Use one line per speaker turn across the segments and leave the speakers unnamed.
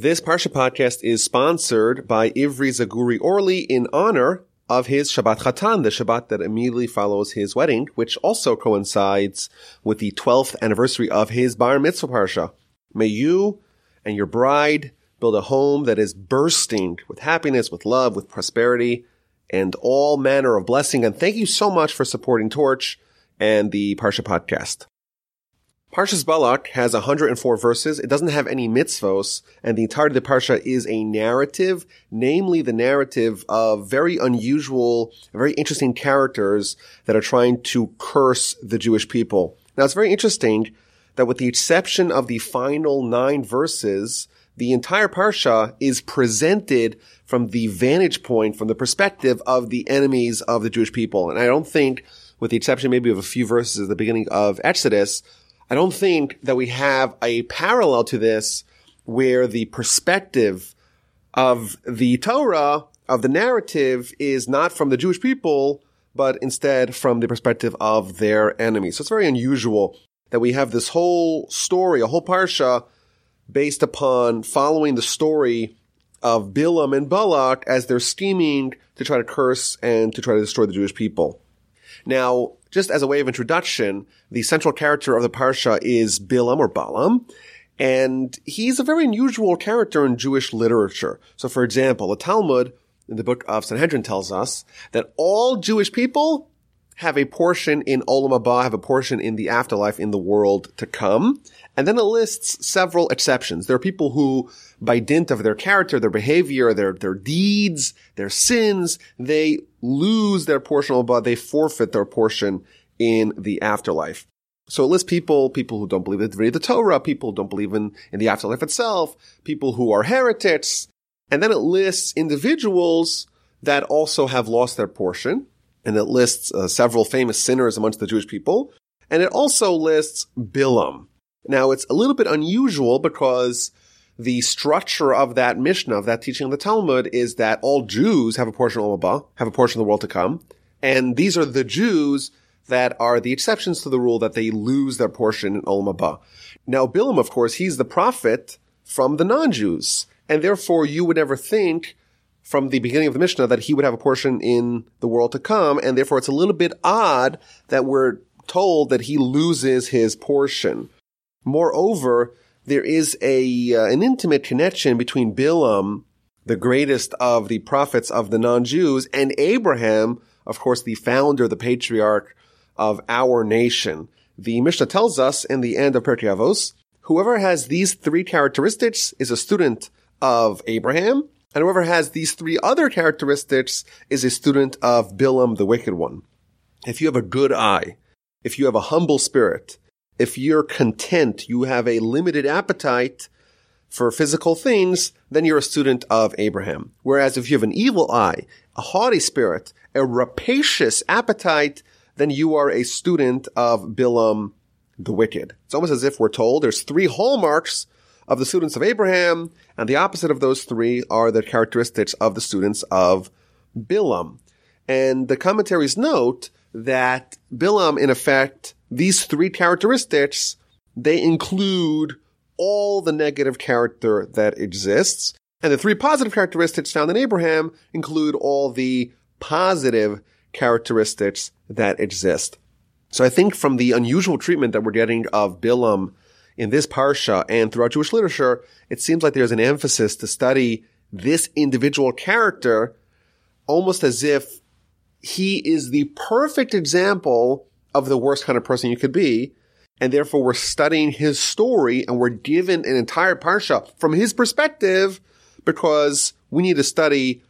This Parsha podcast is sponsored by Ivry Zagury Orly in honor of his Shabbat Chatan, the Shabbat that immediately follows his wedding, which also coincides with the 12th anniversary of his Bar Mitzvah Parsha. May you and your bride build a home that is bursting with happiness, with love, with prosperity, and all manner of blessing. And thank you so much for supporting Torch and the Parsha podcast. Parshas Balak has 104 verses. It doesn't have any mitzvos, and the entirety of the parsha is a narrative, namely the narrative of very unusual, very interesting characters that are trying to curse the Jewish people. Now it's very interesting that with the exception of the final nine verses, the entire parsha is presented from the vantage point, from the perspective of the enemies of the Jewish people. And I don't think, with the exception maybe of a few verses at the beginning of Exodus, I don't think that we have a parallel to this where the perspective of the Torah, of the narrative, is not from the Jewish people, but instead from the perspective of their enemies. So it's very unusual that we have this whole story, a whole parsha, based upon following the story of Bilam and Balak as they're scheming to try to curse and to try to destroy the Jewish people. Now, just as a way of introduction, the central character of the parsha is Bilam or Balaam, and he's a very unusual character in Jewish literature. So, for example, the Talmud in the book of Sanhedrin tells us that all Jewish people have a portion in Olam Haba, have a portion in the afterlife in the world to come. And then it lists several exceptions. There are people who, by dint of their character, their behavior, their, their deeds, their sins, they lose their portion Haba, they forfeit their portion in the afterlife. So it lists people, people who don't believe in the Torah, people who don't believe in, in the afterlife itself, people who are heretics. And then it lists individuals that also have lost their portion and it lists uh, several famous sinners amongst the Jewish people. And it also lists Bilam. Now it's a little bit unusual because the structure of that Mishnah, of that teaching of the Talmud, is that all Jews have a portion of Olam have a portion of the world to come. And these are the Jews that are the exceptions to the rule that they lose their portion in Olam Haba. Now Bilam, of course, he's the prophet from the non-Jews. And therefore you would never think from the beginning of the Mishnah that he would have a portion in the world to come, and therefore it's a little bit odd that we're told that he loses his portion. Moreover, there is a uh, an intimate connection between Bilam, the greatest of the prophets of the non-Jews, and Abraham, of course, the founder, the patriarch of our nation. The Mishnah tells us in the end of Pirkei Avos, whoever has these three characteristics is a student of Abraham, and whoever has these three other characteristics is a student of Bilam, the wicked one. If you have a good eye, if you have a humble spirit, if you're content, you have a limited appetite for physical things, then you're a student of Abraham. Whereas if you have an evil eye, a haughty spirit, a rapacious appetite, then you are a student of Bilam, the wicked. It's almost as if we're told there's three hallmarks of the students of Abraham, and the opposite of those three are the characteristics of the students of Bilam. And the commentaries note that Bilam, in effect, these three characteristics, they include all the negative character that exists. And the three positive characteristics found in Abraham include all the positive characteristics that exist. So I think from the unusual treatment that we're getting of Bilam in this parsha and throughout Jewish literature, it seems like there's an emphasis to study this individual character almost as if he is the perfect example of the worst kind of person you could be. And therefore we're studying his story and we're given an entire parsha from his perspective because we need to study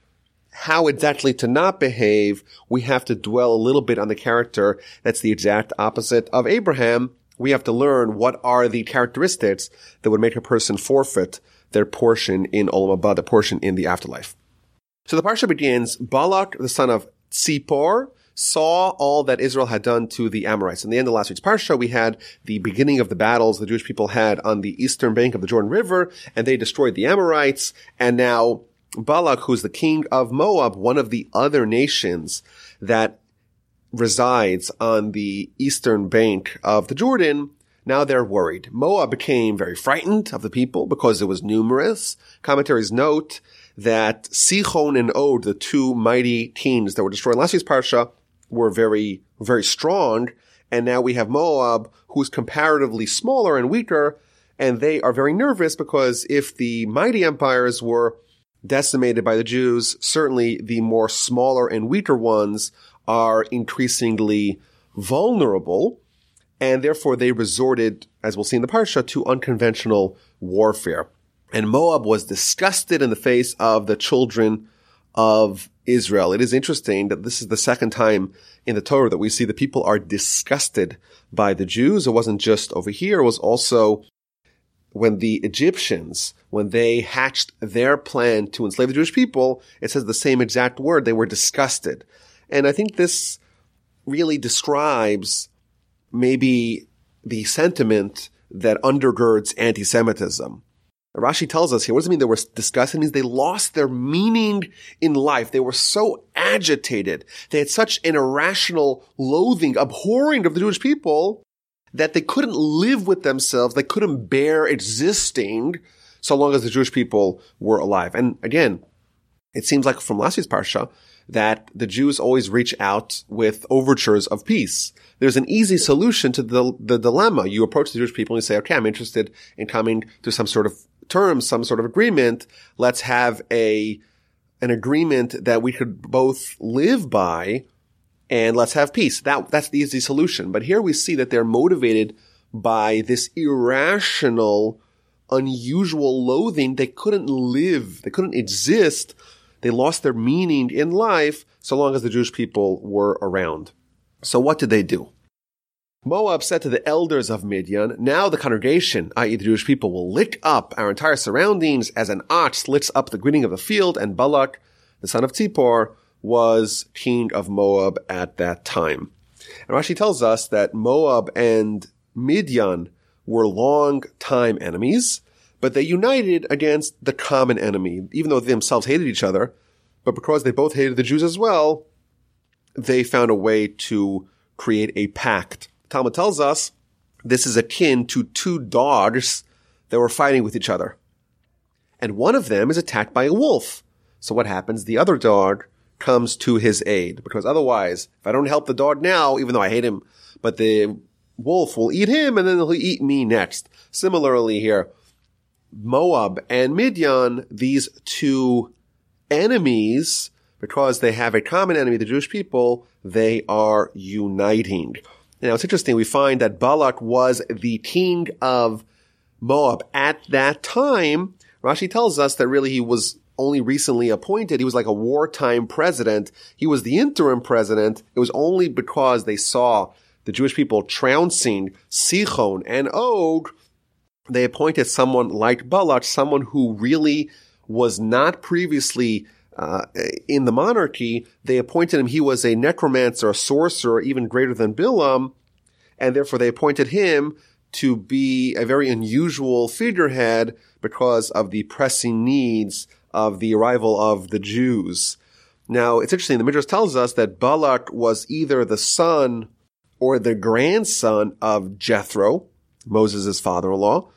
how exactly to not behave. We have to dwell a little bit on the character that's the exact opposite of Abraham we have to learn what are the characteristics that would make a person forfeit their portion in Olam Haba, the portion in the afterlife. So the parsha begins, Balak, the son of Tzipor, saw all that Israel had done to the Amorites. In the end of last week's parsha, we had the beginning of the battles the Jewish people had on the eastern bank of the Jordan River, and they destroyed the Amorites, and now Balak, who's the king of Moab, one of the other nations that resides on the eastern bank of the Jordan Now they're worried. Moab became very frightened of the people because it was numerous. Commentaries note that Sichon and Og, the two mighty teams that were destroyed last year's parsha, were very, very strong. And now we have Moab, who's comparatively smaller and weaker, and they are very nervous because if the mighty empires were decimated by the Jews, certainly the more smaller and weaker ones are increasingly vulnerable, and therefore they resorted, as we'll see in the parsha, to unconventional warfare. And Moab was disgusted in the face of the children of Israel. It is interesting that this is the second time in the Torah that we see the people are disgusted by the Jews. It wasn't just over here. It was also when the Egyptians, when they hatched their plan to enslave the Jewish people, it says the same exact word. They were disgusted. And I think this really describes maybe the sentiment that undergirds anti-Semitism. Rashi tells us here, what does it mean they were disgusted? It means they lost their meaning in life. They were so agitated. They had such an irrational loathing, abhorring of the Jewish people that they couldn't live with themselves. They couldn't bear existing so long as the Jewish people were alive. And again, it seems like from last week's parsha that the Jews always reach out with overtures of peace. There's an easy solution to the, the dilemma. You approach the Jewish people and you say, okay, I'm interested in coming to some sort of terms, some sort of agreement. Let's have a, an agreement that we could both live by and let's have peace. That, that's the easy solution. But here we see that they're motivated by this irrational, unusual loathing. They couldn't live. They couldn't exist. They lost their meaning in life so long as the Jewish people were around. So what did they do? Moab said to the elders of Midian, now the congregation, i.e. the Jewish people, will lick up our entire surroundings as an ox licks up the greening of the field, and Balak, the son of Tzipor, was king of Moab at that time. And Rashi tells us that Moab and Midian were long time enemies, but they united against the common enemy, even though they themselves hated each other. But because they both hated the Jews as well, they found a way to create a pact. Talmud tells us this is akin to two dogs that were fighting with each other. And one of them is attacked by a wolf. So what happens? The other dog comes to his aid because otherwise, if I don't help the dog now, even though I hate him, but the wolf will eat him and then he'll eat me next. Similarly here, Moab and Midian, these two enemies, because they have a common enemy, the Jewish people, they are uniting. Now it's interesting, we find that Balak was the king of Moab at that time. Rashi tells us that really he was only recently appointed. He was like a wartime president. He was the interim president. It was only because they saw the Jewish people trouncing Sichon and Og, they appointed someone like Balak, someone who really was not previously uh, in the monarchy. They appointed him. He was a necromancer, a sorcerer, even greater than Bilam, and therefore they appointed him to be a very unusual figurehead because of the pressing needs of the arrival of the Jews. Now, it's interesting. The Midrash tells us that Balak was either the son or the grandson of Jethro, Moses' father-in-law,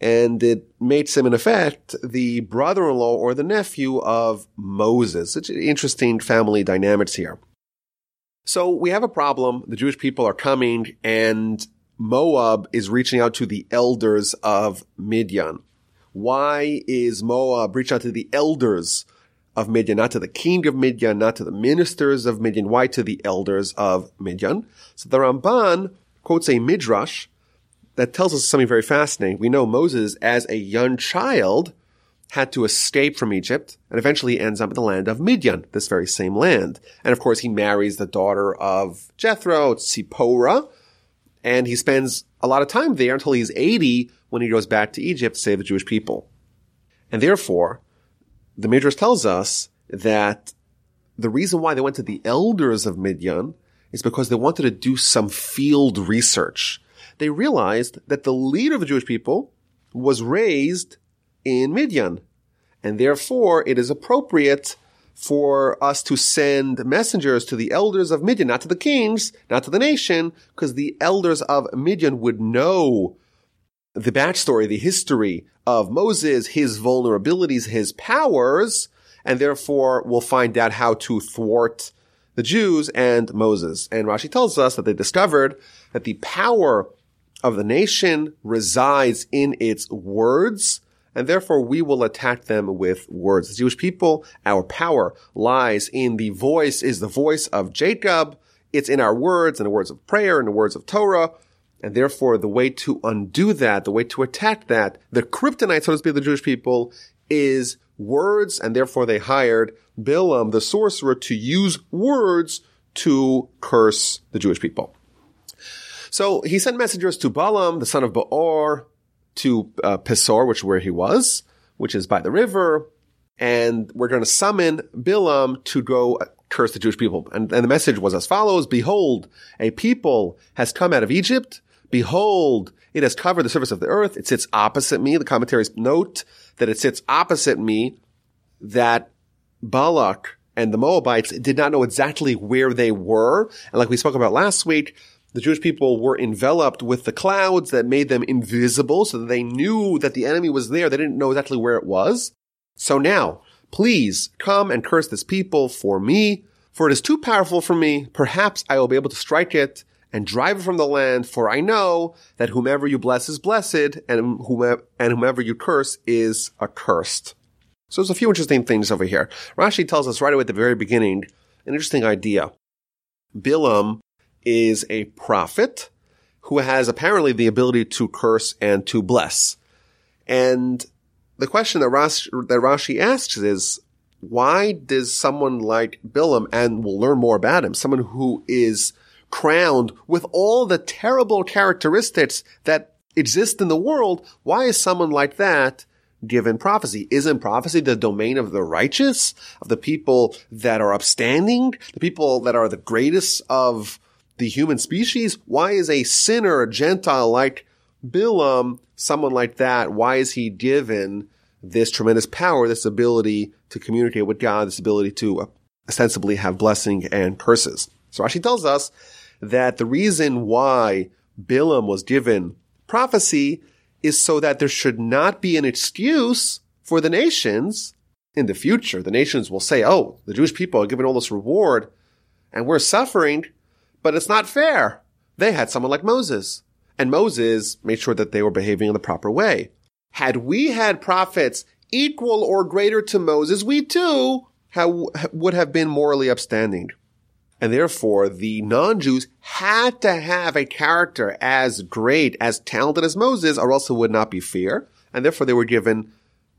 and it makes him, in effect, the brother-in-law or the nephew of Moses. It's interesting family dynamics here. So we have a problem. The Jewish people are coming and Moab is reaching out to the elders of Midian. Why is Moab reaching out to the elders of Midian, not to the king of Midian, not to the ministers of Midian? Why to the elders of Midian? So the Ramban quotes a midrash that tells us something very fascinating. We know Moses, as a young child, had to escape from Egypt and eventually ends up in the land of Midian, this very same land. And of course, he marries the daughter of Jethro, Tzipporah, and he spends a lot of time there until he's 80 when he goes back to Egypt to save the Jewish people. And therefore, the Midrash tells us that the reason why they went to the elders of Midian is because they wanted to do some field research. They realized that the leader of the Jewish people was raised in Midian. And therefore, it is appropriate for us to send messengers to the elders of Midian, not to the kings, not to the nation, because the elders of Midian would know the backstory, the history of Moses, his vulnerabilities, his powers, and therefore will find out how to thwart the Jews and Moses. And Rashi tells us that they discovered that the power of the nation resides in its words, and therefore we will attack them with words. The Jewish people, our power lies in the voice, is the voice of Jacob. It's in our words, and the words of prayer, and the words of Torah. And therefore, the way to undo that, the way to attack that, the kryptonite, so to speak, of the Jewish people is words, and therefore they hired Bilam, the sorcerer, to use words to curse the Jewish people. So he sent messengers to Balaam, the son of Beor, to uh, Pesor, which is where he was, which is by the river, and we're going to summon Bilam to go curse the Jewish people. And, and the message was as follows, Behold, a people has come out of Egypt. Behold, it has covered the surface of the earth. It sits opposite me. The commentaries note that it sits opposite me, that Balak and the Moabites did not know exactly where they were. And like we spoke about last week, the Jewish people were enveloped with the clouds that made them invisible so that they knew that the enemy was there. They didn't know exactly where it was. So now, please come and curse this people for me, for it is too powerful for me. Perhaps I will be able to strike it and drive it from the land, for I know that whomever you bless is blessed, and whomever, and whomever you curse is accursed. So there's a few interesting things over here. Rashi tells us right away at the very beginning an interesting idea. Bilam is a prophet who has apparently the ability to curse and to bless. And the question that Rashi, that Rashi asks is, why does someone like Bilam, and we'll learn more about him, someone who is crowned with all the terrible characteristics that exist in the world, why is someone like that given prophecy? Isn't prophecy the domain of the righteous, of the people that are upstanding, the people that are the greatest of the human species? Why is a sinner, a Gentile like Bilam, someone like that, why is he given this tremendous power, this ability to communicate with God, this ability to ostensibly have blessing and curses? So Rashi tells us that the reason why Bilam was given prophecy is so that there should not be an excuse for the nations in the future. The nations will say, oh, the Jewish people are given all this reward and we're suffering. But it's not fair. They had someone like Moses. And Moses made sure that they were behaving in the proper way. Had we had prophets equal or greater to Moses, we too have, would have been morally upstanding. And therefore, the non-Jews had to have a character as great, as talented as Moses, or else it would not be fair. And therefore, they were given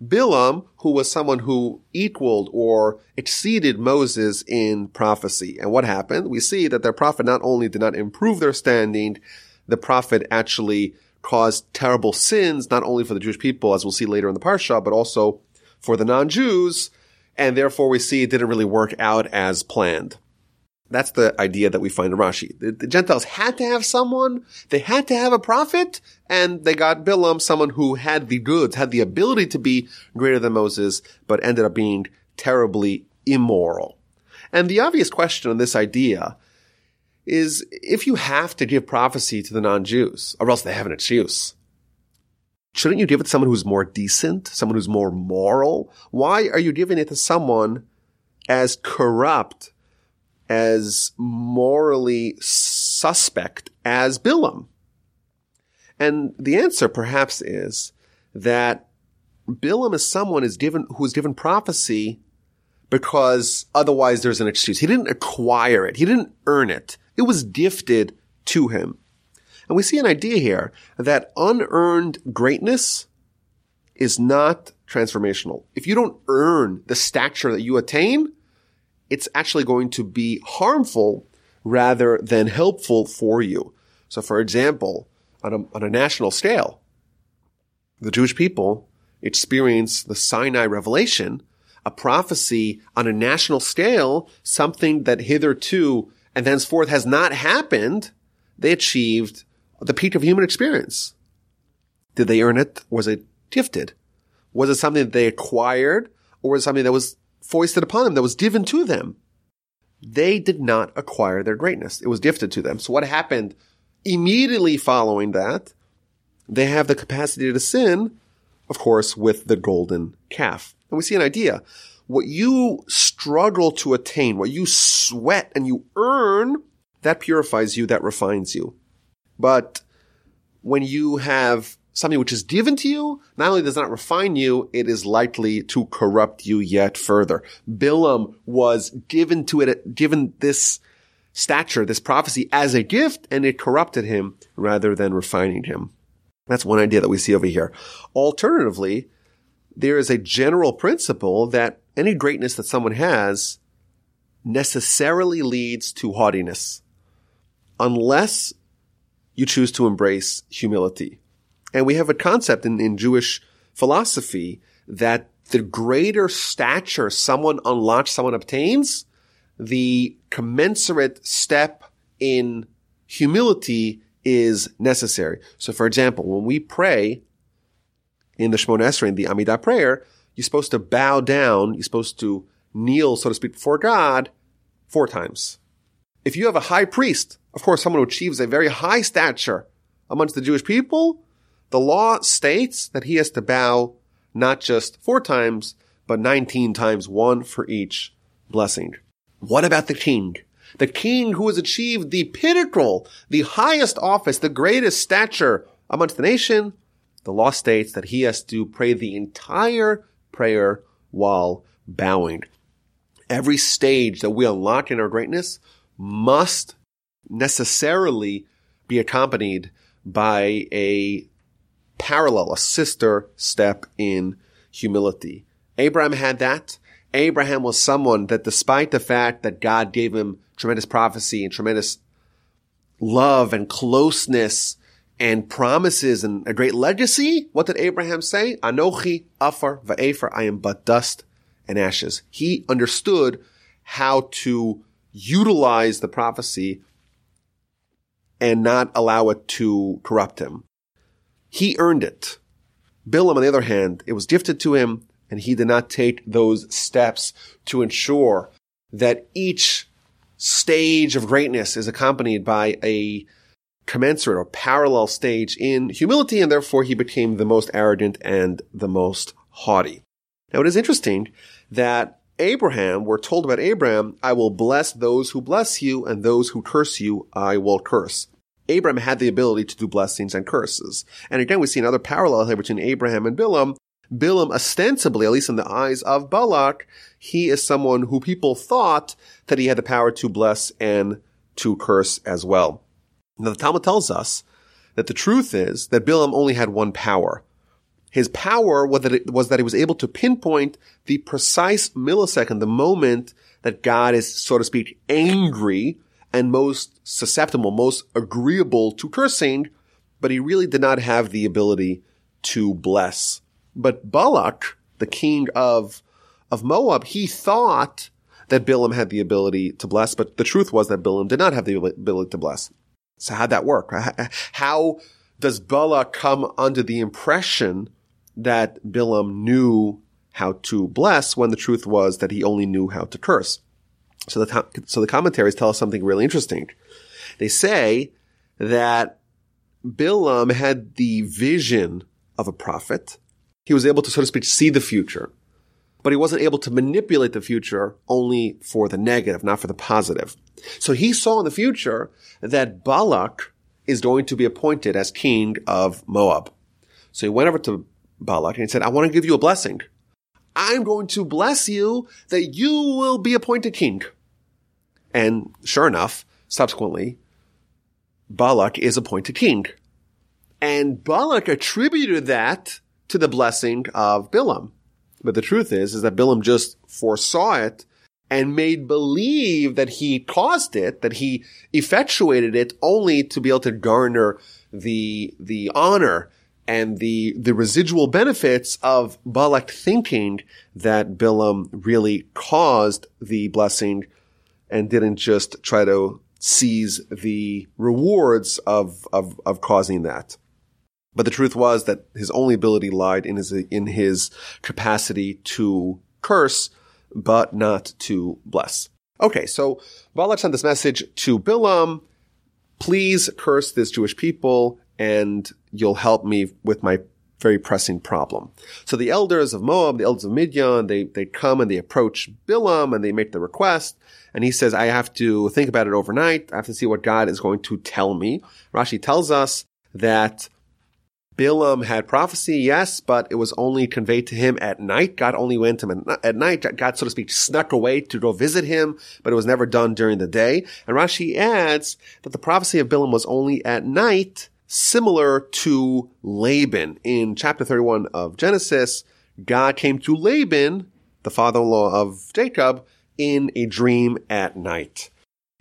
Bilam, who was someone who equaled or exceeded Moses in prophecy. And what happened? We see that their prophet not only did not improve their standing, the prophet actually caused terrible sins, not only for the Jewish people, as we'll see later in the Parsha, but also for the non-Jews. And therefore we see it didn't really work out as planned. That's the idea that we find in Rashi. The, the, Gentiles had to have someone, they had to have a prophet, and they got Bilam, someone who had the goods, had the ability to be greater than Moses, but ended up being terribly immoral. And the obvious question on this idea is if you have to give prophecy to the non-Jews, or else they have an excuse, shouldn't you give it to someone who's more decent, someone who's more moral? Why are you giving it to someone as corrupt as morally suspect as Bilam? And the answer perhaps is that Bilam is someone is given, who is given prophecy because otherwise there's an excuse. He didn't acquire it. He didn't earn it. It was gifted to him. And we see an idea here that unearned greatness is not transformational. If you don't earn the stature that you attain, it's actually going to be harmful rather than helpful for you. So for example, on a, on a national scale, the Jewish people experience the Sinai revelation, a prophecy on a national scale, something that hitherto and thenceforth has not happened. They achieved the peak of human experience. Did they earn it? Was it gifted? Was it something that they acquired or was it something that was foisted upon them, that was given to them. They did not acquire their greatness. It was gifted to them. So what happened immediately following that? They have the capacity to sin, of course, with the golden calf. And we see an idea. What you struggle to attain, what you sweat and you earn, that purifies you, that refines you. But when you have something which is given to you, not only does not refine you, it is likely to corrupt you yet further. Bilam was given to it, given this stature, this prophecy as a gift, and it corrupted him rather than refining him. That's one idea that we see over here. Alternatively, there is a general principle that any greatness that someone has necessarily leads to haughtiness unless you choose to embrace humility. And we have a concept in, in Jewish philosophy that the greater stature someone unlocks, someone obtains, the commensurate step in humility is necessary. So for example, when we pray in the Shemona Esrei, in the Amidah prayer, you're supposed to bow down, you're supposed to kneel, so to speak, before God four times. If you have a high priest, of course, someone who achieves a very high stature amongst the Jewish people, the law states that he has to bow not just four times, but 19 times, one for each blessing. What about the king? The king who has achieved the pinnacle, the highest office, the greatest stature amongst the nation, the law states that he has to pray the entire prayer while bowing. Every stage that we unlock in our greatness must necessarily be accompanied by a parallel, a sister step in humility. Abraham had that. Abraham was someone that despite the fact that God gave him tremendous prophecy and tremendous love and closeness and promises and a great legacy, what did Abraham say? Anochi afar va'efer, I am but dust and ashes. He understood how to utilize the prophecy and not allow it to corrupt him. He earned it. Bilam, on the other hand, it was gifted to him and he did not take those steps to ensure that each stage of greatness is accompanied by a commensurate or parallel stage in humility and therefore he became the most arrogant and the most haughty. Now it is interesting that Abraham, we're told about Abraham, I will bless those who bless you and those who curse you, I will curse. Abraham had the ability to do blessings and curses. And again, we see another parallel here between Abraham and Bilam. Bilam, ostensibly, at least in the eyes of Balak, he is someone who people thought that he had the power to bless and to curse as well. Now, the Talmud tells us that the truth is that Bilam only had one power, his power was that, it, was that he was able to pinpoint the precise millisecond, the moment that God is, so to speak, angry and most susceptible, most agreeable to cursing, but he really did not have the ability to bless. But Balak, the king of, of Moab, he thought that Bilam had the ability to bless, but the truth was that Bilam did not have the ability to bless. So how'd that work? How does Balak come under the impression that Bilam knew how to bless when the truth was that he only knew how to curse. So the, so the commentaries tell us something really interesting. They say that Bilam had the vision of a prophet. He was able to, so to speak, see the future, but he wasn't able to manipulate the future only for the negative, not for the positive. So he saw in the future that Balak is going to be appointed as king of Moab. So he went over to Balak and he said, I want to give you a blessing. I'm going to bless you that you will be appointed king. And sure enough, subsequently, Balak is appointed king. And Balak attributed that to the blessing of Bilam. But the truth is, is that Bilam just foresaw it and made believe that he caused it, that he effectuated it only to be able to garner the, the honor and the, the residual benefits of Balak thinking that Bilam really caused the blessing and didn't just try to seize the rewards of, of, of causing that. But the truth was that his only ability lied in his, in his capacity to curse but not to bless. Okay, so Balak sent this message to Bilam. Please curse this Jewish people and you'll help me with my very pressing problem. So the elders of Moab, the elders of Midian, they, they come and they approach Bilam and they make the request. And he says, I have to think about it overnight. I have to see what God is going to tell me. Rashi tells us that Bilam had prophecy, yes, but it was only conveyed to him at night. God only went to him at night. God, so to speak, snuck away to go visit him, but it was never done during the day. And Rashi adds that the prophecy of Bilam was only at night, similar to Laban. In chapter 31 of Genesis, God came to Laban, the father-in-law of Jacob, in a dream at night.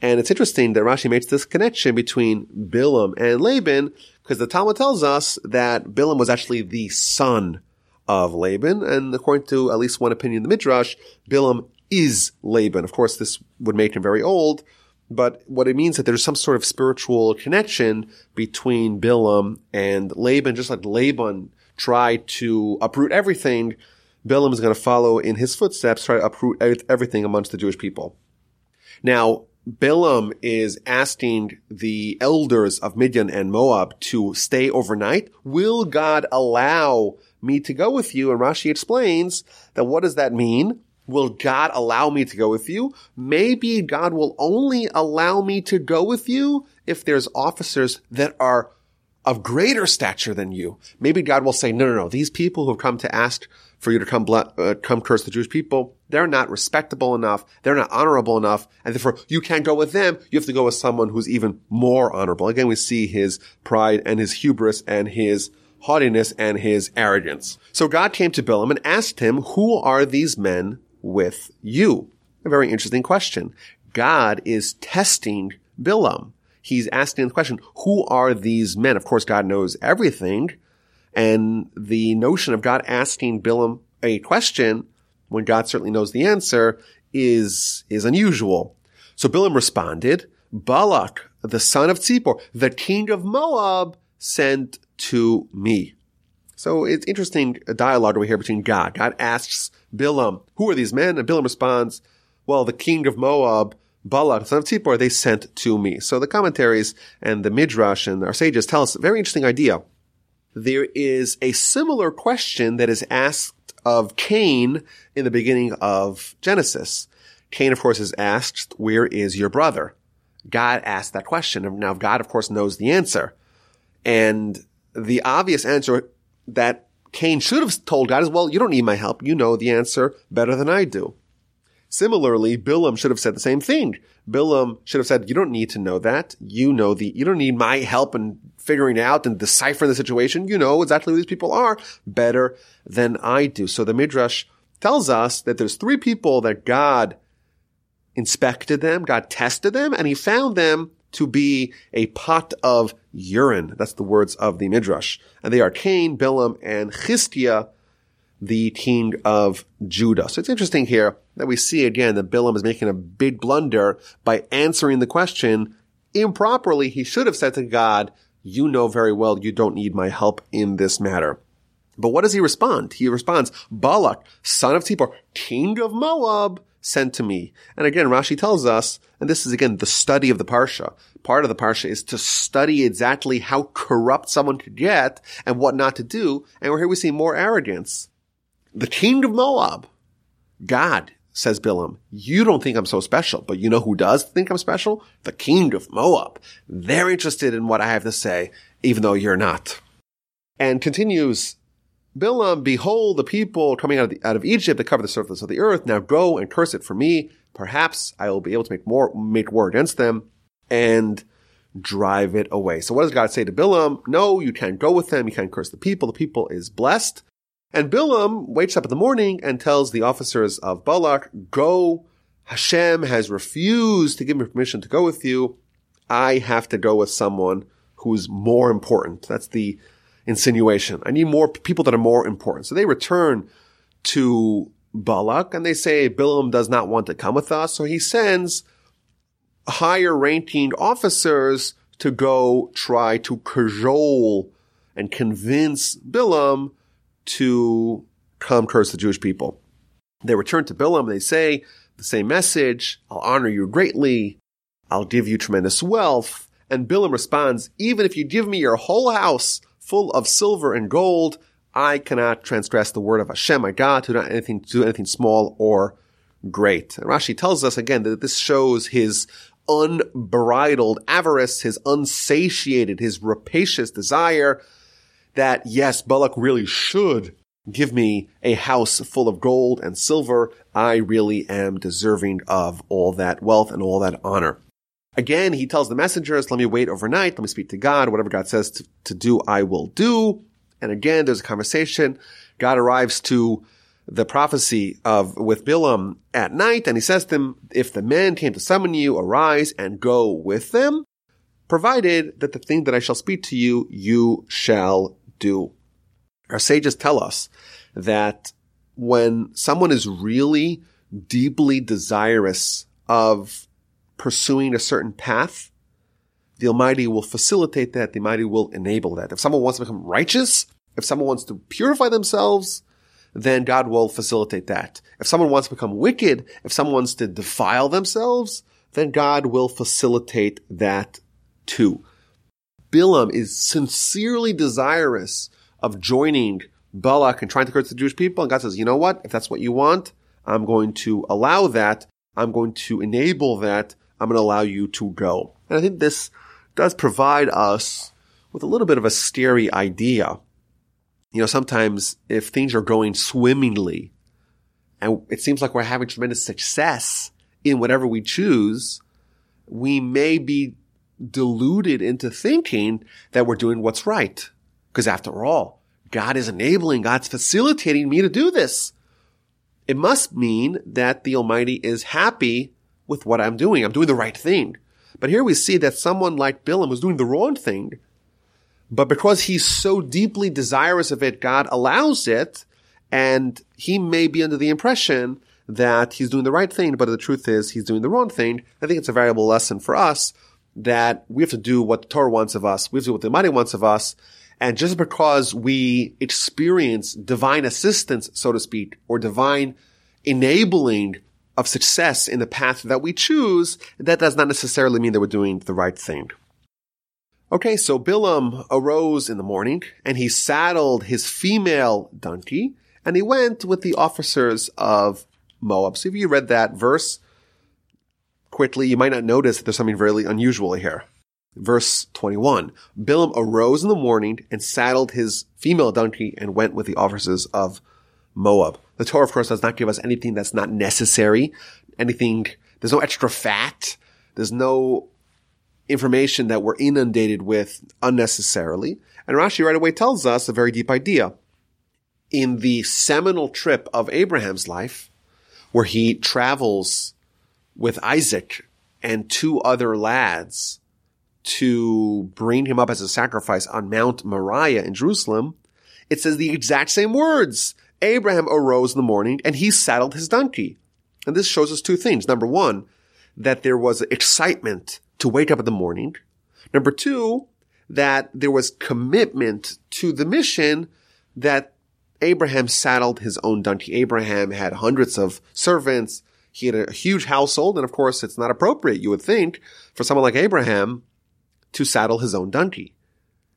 And it's interesting that Rashi makes this connection between Bilam and Laban because the Talmud tells us that Bilam was actually the son of Laban. And according to at least one opinion in the Midrash, Bilam is Laban. Of course, this would make him very old, but what it means that there's some sort of spiritual connection between Bilam and Laban, just like Laban tried to uproot everything. Bilam is going to follow in his footsteps, try to uproot everything amongst the Jewish people. Now, Bilam is asking the elders of Midian and Moab to stay overnight. Will God allow me to go with you? And Rashi explains that what does that mean? Will God allow me to go with you? Maybe God will only allow me to go with you if there's officers that are of greater stature than you. Maybe God will say, no, no, no. These people who have come to ask for you to come uh, come curse the Jewish people. They're not respectable enough. They're not honorable enough. And therefore you can't go with them. You have to go with someone who's even more honorable. Again, we see his pride and his hubris and his haughtiness and his arrogance. So God came to Bilam and asked him, who are these men with you? A very interesting question. God is testing Bilam. He's asking the question, who are these men? Of course, God knows everything. And the notion of God asking Bilam a question when God certainly knows the answer is, is unusual. So Bilam responded, Balak, the son of Tzipor, the king of Moab, sent to me. So it's interesting dialogue we hear between God. God asks Bilam, who are these men? And Bilam responds, well, the king of Moab, Balak, son of Tzipor, they sent to me. So the commentaries and the Midrash and our sages tell us a very interesting idea there is a similar question that is asked of Cain in the beginning of Genesis. Cain, of course, is asked, where is your brother? God asked that question. Now, God, of course, knows the answer. And the obvious answer that Cain should have told God is, well, you don't need my help. You know the answer better than I do. Similarly, Bilam should have said the same thing. Bilam should have said, you don't need to know that. You know the, you don't need my help in figuring out and deciphering the situation. You know exactly who these people are better than I do. So the Midrash tells us that there's three people that God inspected them, God tested them, and he found them to be a pot of urine. That's the words of the Midrash. And they are Cain, Bilam, and Chiskia, the king of Judah. So it's interesting here that we see again that Bilam is making a big blunder by answering the question improperly. He should have said to God, you know very well you don't need my help in this matter. But what does he respond? He responds, Balak, son of Tzipor, king of Moab, sent to me. And again, Rashi tells us, and this is again the study of the Parsha. Part of the Parsha is to study exactly how corrupt someone could get and what not to do. And here we see more arrogance. The king of Moab, God, says Bilam, you don't think I'm so special, but you know who does think I'm special? The king of Moab. They're interested in what I have to say, even though you're not. And continues, Bilam, behold the people coming out of, the, out of Egypt that cover the surface of the earth. Now go and curse it for me. Perhaps I will be able to make more, make war against them and drive it away. So what does God say to Bilam? No, you can't go with them. You can't curse the people. The people is blessed. And Bilam wakes up in the morning and tells the officers of Balak, go, Hashem has refused to give me permission to go with you. I have to go with someone who's more important. That's the insinuation. I need more people that are more important. So they return to Balak and they say Bilam does not want to come with us. So he sends higher ranking officers to go try to cajole and convince Bilam to come curse the Jewish people. They return to Bilam. They say the same message. I'll honor you greatly. I'll give you tremendous wealth. And Bilam responds, even if you give me your whole house full of silver and gold, I cannot transgress the word of Hashem, my God, to do anything, to do anything small or great. And Rashi tells us again that this shows his unbridled avarice, his unsatiated, his rapacious desire that yes, Balak really should give me a house full of gold and silver. I really am deserving of all that wealth and all that honor. Again, he tells the messengers, let me wait overnight. Let me speak to God. Whatever God says to, to do, I will do. And again, there's a conversation. God arrives to the prophecy of with Bilam at night, and he says to them, if the men came to summon you, arise and go with them, provided that the thing that I shall speak to you, you shall do. Our sages tell us that when someone is really deeply desirous of pursuing a certain path, the Almighty will facilitate that. The Almighty will enable that. If someone wants to become righteous, if someone wants to purify themselves, then God will facilitate that. If someone wants to become wicked, if someone wants to defile themselves, then God will facilitate that too. Bilam is sincerely desirous of joining Balak and trying to curse the Jewish people. And God says, you know what? If that's what you want, I'm going to allow that. I'm going to enable that. I'm going to allow you to go. And I think this does provide us with a little bit of a scary idea you know, sometimes if things are going swimmingly and it seems like we're having tremendous success in whatever we choose, we may be deluded into thinking that we're doing what's right. Because after all, God is enabling, God's facilitating me to do this. It must mean that the Almighty is happy with what I'm doing. I'm doing the right thing. But here we see that someone like Bilam was doing the wrong thing but because he's so deeply desirous of it, God allows it. And he may be under the impression that he's doing the right thing, but the truth is he's doing the wrong thing. I think it's a valuable lesson for us that we have to do what the Torah wants of us. We have to do what the Almighty wants of us. And just because we experience divine assistance, so to speak, or divine enabling of success in the path that we choose, that does not necessarily mean that we're doing the right thing. Okay, so Bilam arose in the morning and he saddled his female donkey and he went with the officers of Moab. So if you read that verse quickly, you might not notice that there's something very unusual here. Verse 21. Bilam arose in the morning and saddled his female donkey and went with the officers of Moab. The Torah, of course, does not give us anything that's not necessary. Anything, there's no extra fat. There's no information that we're inundated with unnecessarily. And Rashi right away tells us a very deep idea. In the seminal trip of Abraham's life, where he travels with Isaac and two other lads to bring him up as a sacrifice on Mount Moriah in Jerusalem, it says the exact same words. Abraham arose in the morning and he saddled his donkey. And this shows us two things. Number one, that there was excitement to wake up in the morning. Number two, that there was commitment to the mission that Abraham saddled his own donkey. Abraham had hundreds of servants. He had a huge household. And of course, it's not appropriate, you would think, for someone like Abraham to saddle his own donkey.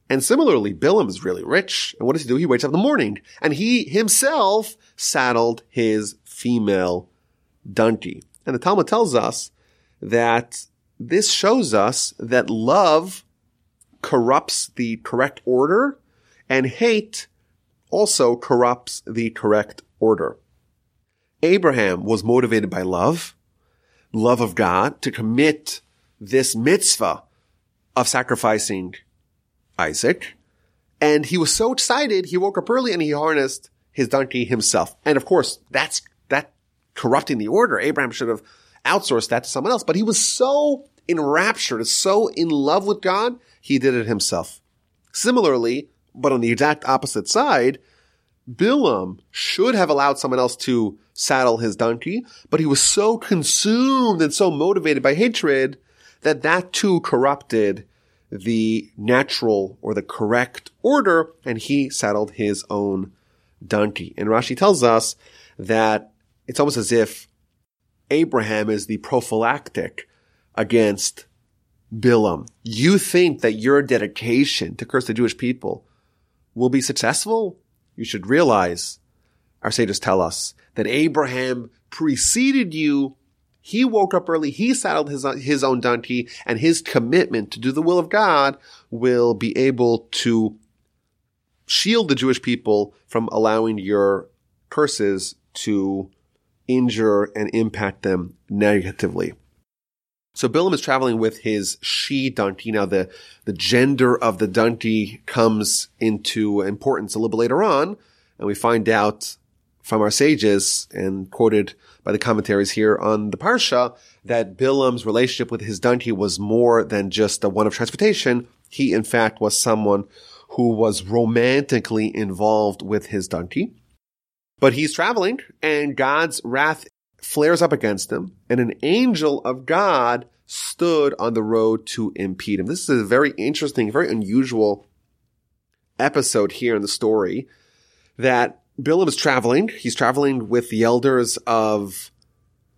And similarly, Bilam is really rich. And what does he do? He wakes up in the morning and he himself saddled his female donkey. And the Talmud tells us that this shows us that love corrupts the correct order and hate also corrupts the correct order. Abraham was motivated by love, love of God to commit this mitzvah of sacrificing Isaac. And he was so excited, he woke up early and he harnessed his donkey himself. And of course, that's, that corrupting the order. Abraham should have outsourced that to someone else. But he was so enraptured, so in love with God, he did it himself. Similarly, but on the exact opposite side, Bilam should have allowed someone else to saddle his donkey, but he was so consumed and so motivated by hatred that that too corrupted the natural or the correct order, and he saddled his own donkey. And Rashi tells us that it's almost as if Abraham is the prophylactic against Bilam. You think that your dedication to curse the Jewish people will be successful? You should realize, our sages tell us, that Abraham preceded you. He woke up early. He saddled his, his own donkey and his commitment to do the will of God will be able to shield the Jewish people from allowing your curses to injure and impact them negatively. So Bilam is traveling with his she donkey. Now the, the gender of the donkey comes into importance a little bit later on, and we find out from our sages and quoted by the commentaries here on the Parsha that Bilam's relationship with his donkey was more than just a one of transportation. He in fact was someone who was romantically involved with his donkey. But he's traveling and God's wrath flares up against him and an angel of God stood on the road to impede him. This is a very interesting, very unusual episode here in the story that Bilam is traveling. He's traveling with the elders of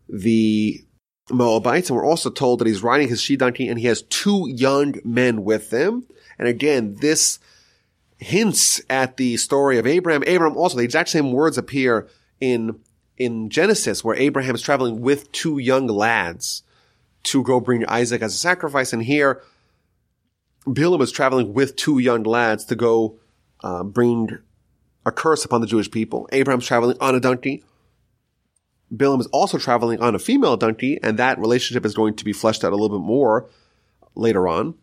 the Moabites. And we're also told that he's riding his she donkey and he has two young men with him. And again, this hints at the story of Abraham. Abraham also, the exact same words appear in, in Genesis where Abraham is traveling with two young lads to go bring Isaac as a sacrifice. And here, Bilam is traveling with two young lads to go uh, bring a curse upon the Jewish people. Abraham's traveling on a donkey. Bilam is also traveling on a female donkey, and that relationship is going to be fleshed out a little bit more later on.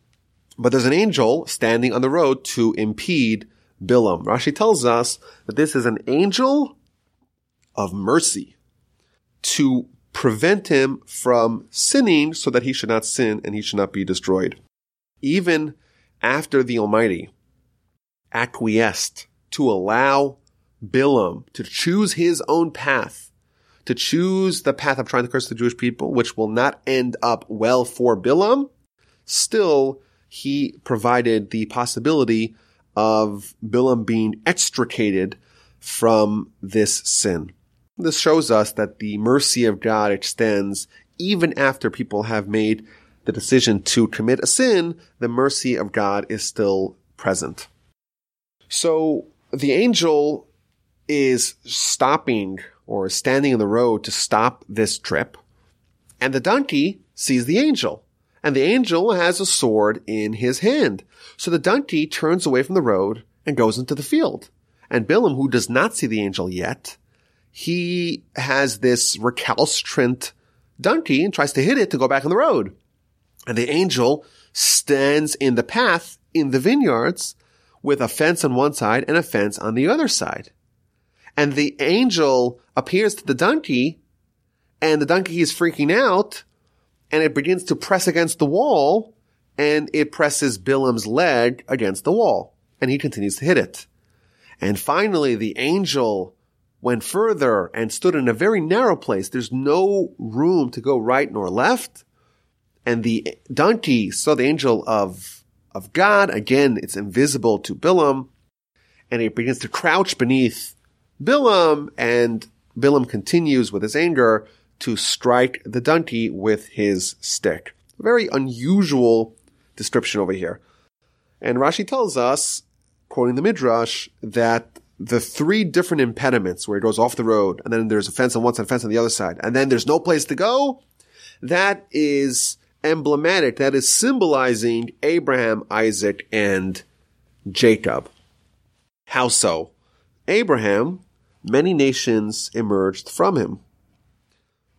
But there's an angel standing on the road to impede Bilam. Rashi tells us that this is an angel of mercy to prevent him from sinning so that he should not sin and he should not be destroyed. Even after the Almighty acquiesced to allow Bilam to choose his own path, to choose the path of trying to curse the Jewish people, which will not end up well for Bilam, still he provided the possibility of Bilam being extricated from this sin. This shows us that the mercy of God extends even after people have made the decision to commit a sin, the mercy of God is still present. So the angel is stopping or standing in the road to stop this trip, and the donkey sees the angel and the angel has a sword in his hand. So the donkey turns away from the road and goes into the field. And Bilam, who does not see the angel yet, he has this recalcitrant donkey and tries to hit it to go back on the road. And the angel stands in the path in the vineyards with a fence on one side and a fence on the other side. And the angel appears to the donkey and the donkey is freaking out and it begins to press against the wall and it presses Bilam's leg against the wall and he continues to hit it. And finally, the angel went further and stood in a very narrow place. There's no room to go right nor left. And the donkey saw the angel of, of God. Again, it's invisible to Bilam and it begins to crouch beneath Bilam and Bilam continues with his anger to strike the donkey with his stick. Very unusual description over here. And Rashi tells us, quoting the Midrash, that the three different impediments where it goes off the road, and then there's a fence on one side, fence on the other side, and then there's no place to go, that is emblematic, that is symbolizing Abraham, Isaac, and Jacob. How so? Abraham, many nations emerged from him.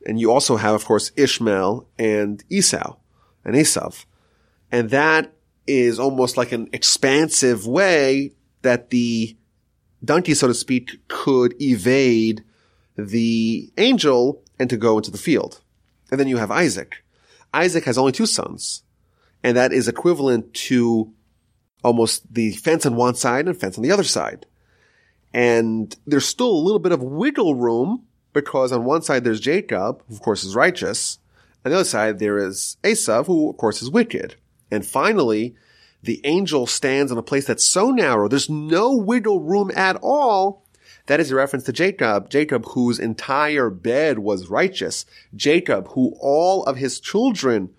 And you also have, of course, Ishmael and Esau and Esav. And that is almost like an expansive way that the donkey, so to speak, could evade the angel and to go into the field. And then you have Isaac. Isaac has only two sons. And that is equivalent to almost the fence on one side and fence on the other side. And there's still a little bit of wiggle room because on one side there's Jacob, who of course is righteous. On the other side there is Esav, who of course is wicked. And finally, the angel stands in a place that's so narrow, there's no wiggle room at all, That is a reference to Jacob, Jacob whose entire bed was righteous, Jacob who all of his children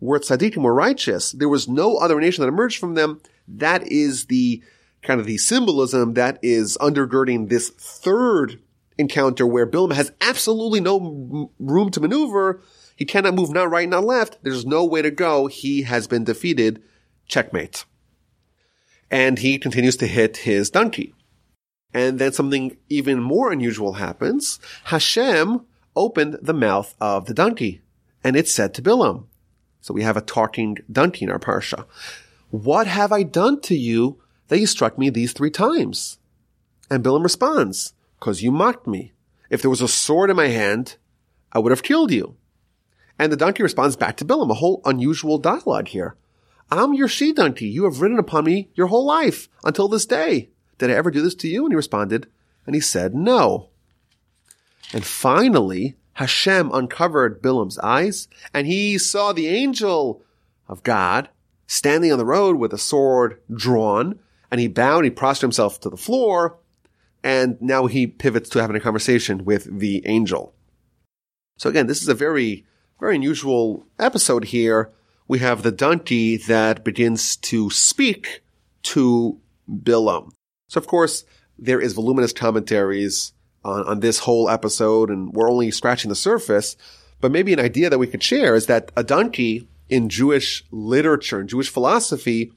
were tzaddikim, were righteous. There was no other nation that emerged from them. That is the kind of the symbolism that is undergirding this third encounter where Bilam has absolutely no room to maneuver. He cannot move not right, not left. There's no way to go. He has been defeated. Checkmate. And he continues to hit his donkey. And then something even more unusual happens. Hashem opened the mouth of the donkey and it said to Bilam. So we have a talking donkey in our parsha. What have I done to you that you struck me these three times? And Bilam responds, cause you mocked me. If there was a sword in my hand, I would have killed you. And the donkey responds back to Bilam, a whole unusual dialogue here. I'm your she donkey. You have ridden upon me your whole life until this day. Did I ever do this to you? And he responded, and he said, no. And finally, Hashem uncovered Bilam's eyes, and he saw the angel of God standing on the road with a sword drawn, and he bowed, he prostrated himself to the floor, and now he pivots to having a conversation with the angel. So again, this is a very, very unusual episode here. We have the donkey that begins to speak to Bilam. So of course, there is voluminous commentaries on, on this whole episode and we're only scratching the surface. But maybe an idea that we could share is that a donkey in Jewish literature and Jewish philosophy,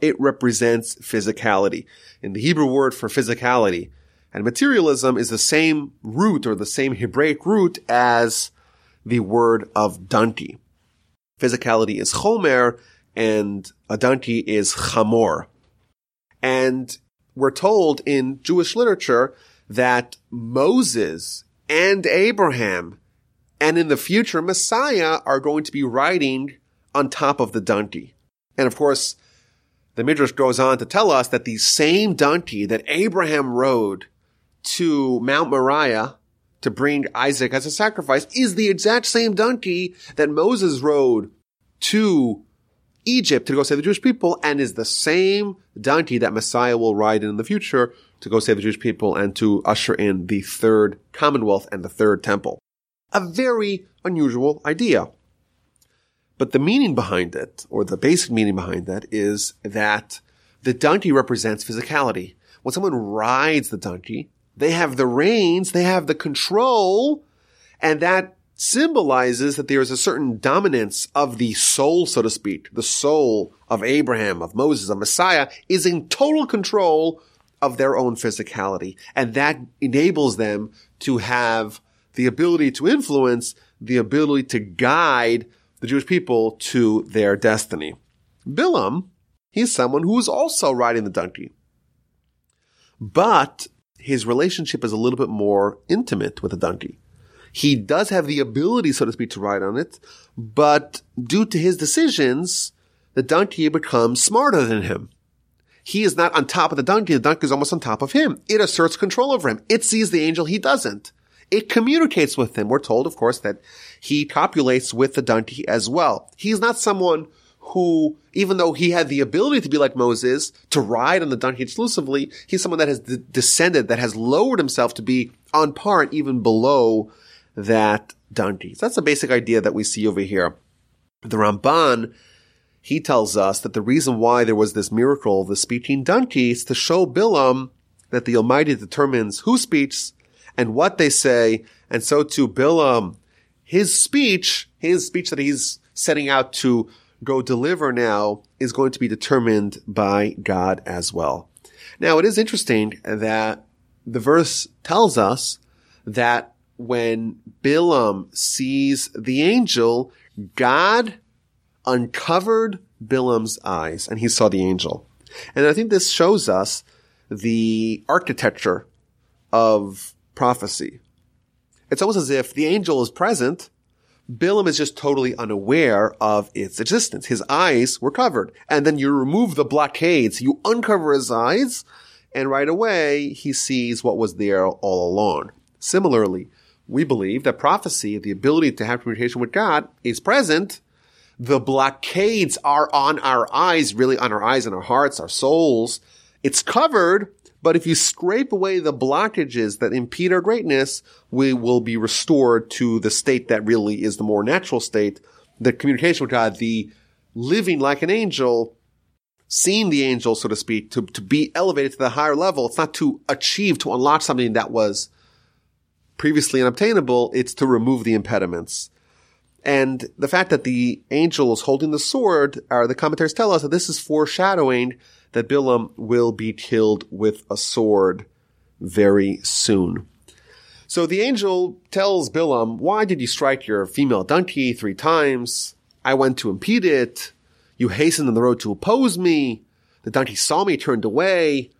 it represents physicality. In the Hebrew word for physicality and materialism is the same root or the same Hebraic root as the word of donkey. Physicality is chomer and a donkey is chamor. And we're told in Jewish literature that Moses and Abraham and in the future Messiah are going to be riding on top of the donkey. And of course, the Midrash goes on to tell us that the same donkey that Abraham rode to Mount Moriah to bring Isaac as a sacrifice is the exact same donkey that Moses rode to Egypt to go save the Jewish people and is the same donkey that Messiah will ride in, in the future to go save the Jewish people and to usher in the third commonwealth and the third temple. A very unusual idea. But the meaning behind it, or the basic meaning behind that, is that the donkey represents physicality. When someone rides the donkey, they have the reins, they have the control, and that symbolizes that there is a certain dominance of the soul, so to speak. The soul of Abraham, of Moses, of Messiah is in total control of their own physicality. And that enables them to have the ability to influence, the ability to guide the Jewish people to their destiny. Bilam, he's someone who is also riding the donkey. But his relationship is a little bit more intimate with the donkey. He does have the ability, so to speak, to ride on it, but due to his decisions, the donkey becomes smarter than him. He is not on top of the donkey. The donkey is almost on top of him. It asserts control over him. It sees the angel. He doesn't. It communicates with him. We're told, of course, that he copulates with the donkey as well. He's not someone who, even though he had the ability to be like Moses, to ride on the donkey exclusively, he's someone that has d- descended, that has lowered himself to be on par and even below that donkey. So that's the basic idea that we see over here. The Ramban, he tells us that the reason why there was this miracle, of the speaking donkey, is to show Bilam that the Almighty determines who speaks and what they say. And so to Bilam, his speech, his speech that he's setting out to go deliver now is going to be determined by God as well. Now it is interesting that the verse tells us that when Bilam sees the angel, God uncovered Bilam's eyes and he saw the angel. And I think this shows us the architecture of prophecy. It's almost as if the angel is present. Bilam is just totally unaware of its existence. His eyes were covered. And then you remove the blockades. You uncover his eyes and right away he sees what was there all along. Similarly, we believe that prophecy, the ability to have communication with God is present. The blockades are on our eyes, really on our eyes and our hearts, our souls. It's covered, But if you scrape away the blockages that impede our greatness, we will be restored to the state that really is the more natural state, the communication with God, the living like an angel, seeing the angel, so to speak, to, to be elevated to the higher level. It's not to achieve, to unlock something that was previously unobtainable. It's to remove the impediments. And the fact that the angel is holding the sword, or the commentaries tell us that this is foreshadowing that Bilam will be killed with a sword very soon. So the angel tells Bilam, why did you strike your female donkey three times? I went to impede it. You hastened on the road to oppose me. The donkey saw me, turned away.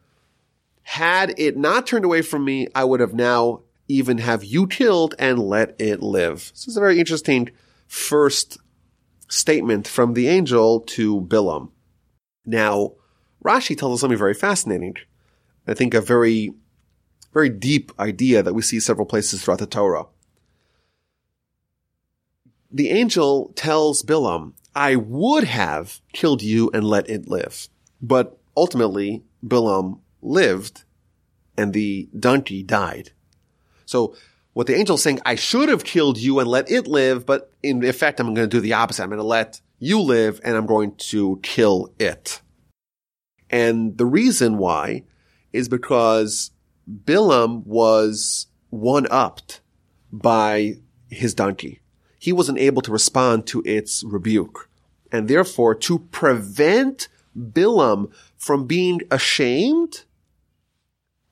Had it not turned away from me, I would have now even have you killed and let it live. This is a very interesting first statement from the angel to Bilam. Now, Rashi tells us something very fascinating. I think a very, very deep idea that we see several places throughout the Torah. The angel tells Bilam, I would have killed you and let it live. But ultimately, Bilam lived and the donkey died. So what the angel's saying, I should have killed you and let it live, but in effect, I'm going to do the opposite. I'm going to let you live and I'm going to kill it. And the reason why is because Bilam was one upped by his donkey. He wasn't able to respond to its rebuke. And therefore, to prevent Bilam from being ashamed,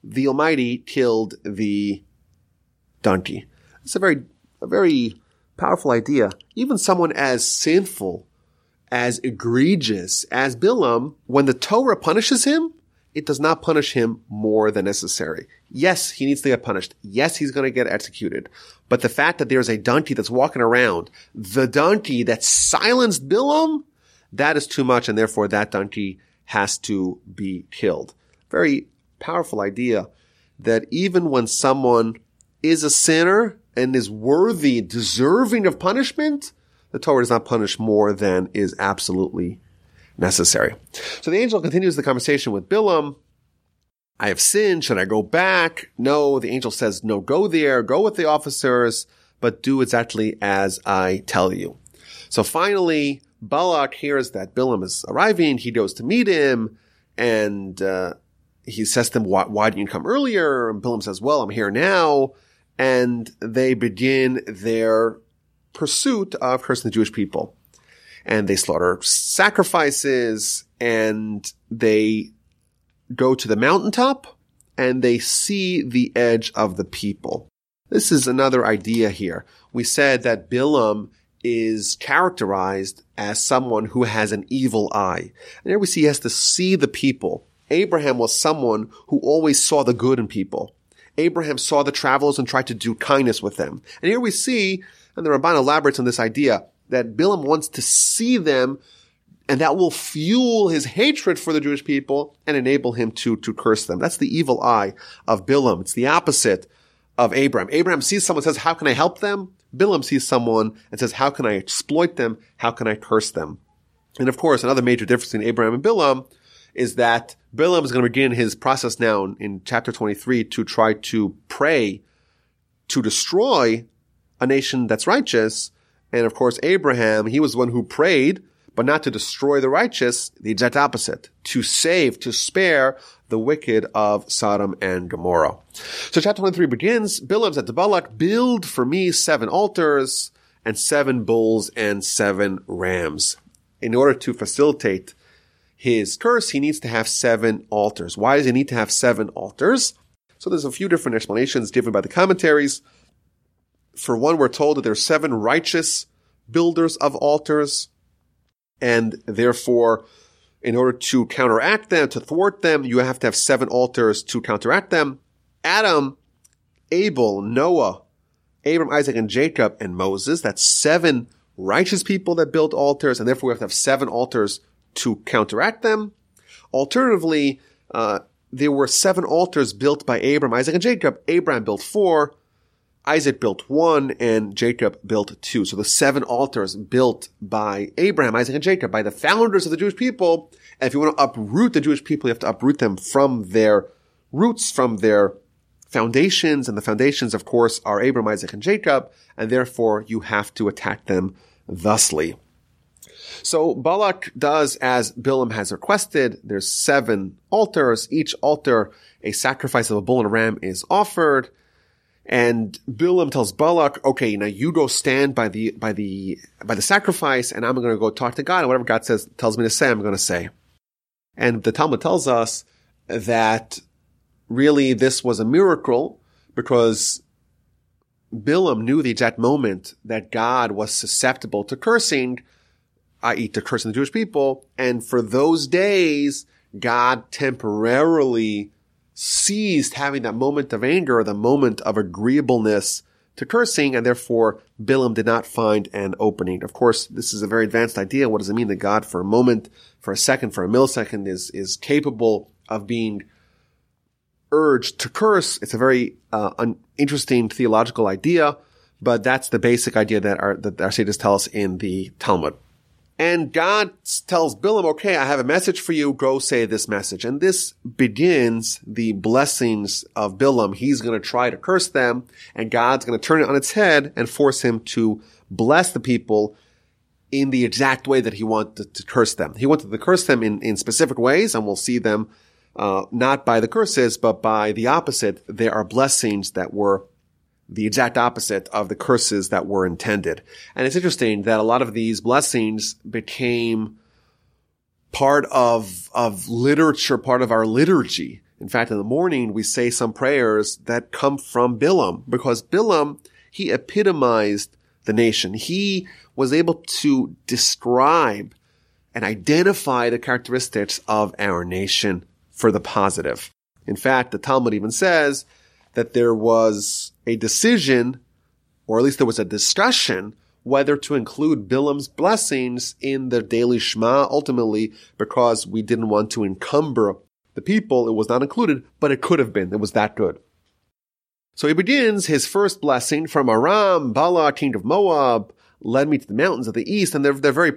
the Almighty killed the donkey. It's a very, a very powerful idea. Even someone as sinful, as egregious as Bilam, when the Torah punishes him, it does not punish him more than necessary. Yes, he needs to get punished. Yes, he's going to get executed. But the fact that there's a donkey that's walking around, the donkey that silenced Bilam, that is too much, and therefore that donkey has to be killed. Very powerful idea that even when someone is a sinner and is worthy, deserving of punishment, the Torah does not punish more than is absolutely necessary. So the angel continues the conversation with Bilam. I have sinned. Should I go back? No. The angel says, no, go there, go with the officers, but do exactly as I tell you. So finally, Balak hears that Bilam is arriving. He goes to meet him and, uh, he says to him, why, why didn't you come earlier? And Bilam says, well, I'm here now and they begin their pursuit of cursing the Jewish people. And they slaughter sacrifices and they go to the mountaintop and they see the edge of the people. This is another idea here. We said that Bilam is characterized as someone who has an evil eye. And here we see he has to see the people. Abraham was someone who always saw the good in people. Abraham saw the travelers and tried to do kindness with them. And here we see, and the Ramban elaborates on this idea, that Bilam wants to see them and that will fuel his hatred for the Jewish people and enable him to, to curse them. That's the evil eye of Bilam. It's the opposite of Abraham. Abraham sees someone says, how can I help them? Bilam sees someone and says, how can I exploit them? How can I curse them? And of course, another major difference between Abraham and Bilam is that Bilam is going to begin his process now in, in chapter 23 to try to pray to destroy a nation that's righteous. And of course, Abraham, he was the one who prayed, but not to destroy the righteous, the exact opposite, to save, to spare the wicked of Sodom and Gomorrah. So chapter 23 begins, Bilam said to Balak, build for me seven altars and seven bulls and seven rams in order to facilitate his curse, he needs to have seven altars. Why does he need to have seven altars? So there's a few different explanations given by the commentaries. For one, we're told that there are seven righteous builders of altars, and therefore, in order to counteract them, to thwart them, you have to have seven altars to counteract them. Adam, Abel, Noah, Abram, Isaac, and Jacob, and Moses. That's seven righteous people that built altars, and therefore we have to have seven altars to counteract them. Alternatively, uh, there were seven altars built by Abram, Isaac, and Jacob. Abraham built four, Isaac built one, and Jacob built two. So the seven altars built by Abraham, Isaac, and Jacob, by the founders of the Jewish people. And if you want to uproot the Jewish people, you have to uproot them from their roots from their foundations, and the foundations, of course, are Abraham, Isaac, and Jacob, and therefore you have to attack them thusly. So Balak does as Bilam has requested. There's seven altars. Each altar, a sacrifice of a bull and a ram is offered. And Bilam tells Balak, okay, now you go stand by the, by the, by the sacrifice and I'm going to go talk to God and whatever God says, tells me to say, I'm going to say. And the Talmud tells us that really this was a miracle because Bilam knew the exact moment that God was susceptible to cursing, i.e. to cursing the Jewish people. And for those days, God temporarily ceased having that moment of anger the moment of agreeableness to cursing, and therefore Bilam did not find an opening. Of course, this is a very advanced idea. What does it mean that God for a moment, for a second, for a millisecond is, is capable of being urged to curse? It's a very uh, interesting theological idea, but that's the basic idea that our, that our sages tell us in the Talmud. And God tells Bilam, okay, I have a message for you. Go say this message. And this begins the blessings of Bilam. He's going to try to curse them and God's going to turn it on its head and force him to bless the people in the exact way that he wanted to curse them. He wanted to curse them in, in specific ways and we'll see them, uh, not by the curses, but by the opposite. There are blessings that were the exact opposite of the curses that were intended. And it's interesting that a lot of these blessings became part of, of literature, part of our liturgy. In fact, in the morning, we say some prayers that come from Bilam because Bilam, he epitomized the nation. He was able to describe and identify the characteristics of our nation for the positive. In fact, the Talmud even says that there was a decision, or at least there was a discussion, whether to include Bilam's blessings in the daily Shema ultimately because we didn't want to encumber the people. It was not included, but it could have been. It was that good. So he begins his first blessing from Aram, Balak, king of Moab, led me to the mountains of the east, and they're, they're very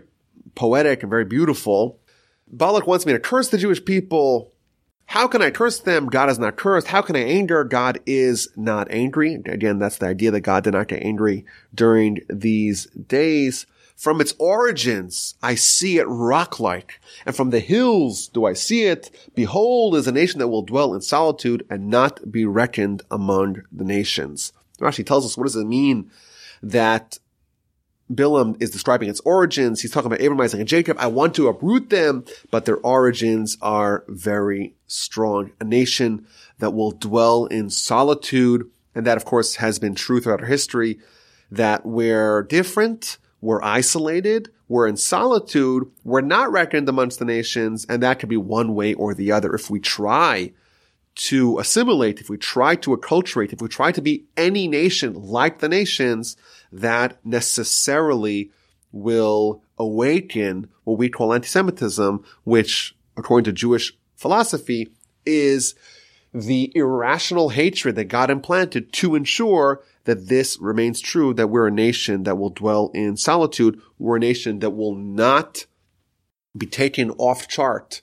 poetic and very beautiful. Balak wants me to curse the Jewish people. How can I curse them? God is not cursed. How can I anger? God is not angry. Again, that's the idea that God did not get angry during these days. From its origins, I see it rock-like. And from the hills do I see it. Behold is a nation that will dwell in solitude and not be reckoned among the nations. Rashi tells us what does it mean that Bilam is describing its origins. He's talking about Abraham, Isaac, and Jacob. I want to uproot them, but their origins are very strong. A nation that will dwell in solitude. And that, of course, has been true throughout our history that we're different, we're isolated, we're in solitude, we're not reckoned amongst the nations, and that could be one way or the other. If we try to assimilate, if we try to acculturate, if we try to be any nation like the nations, that necessarily will awaken what we call anti-Semitism, which, according to Jewish philosophy, is the irrational hatred that God implanted to ensure that this remains true, that we're a nation that will dwell in solitude. We're a nation that will not be taken off chart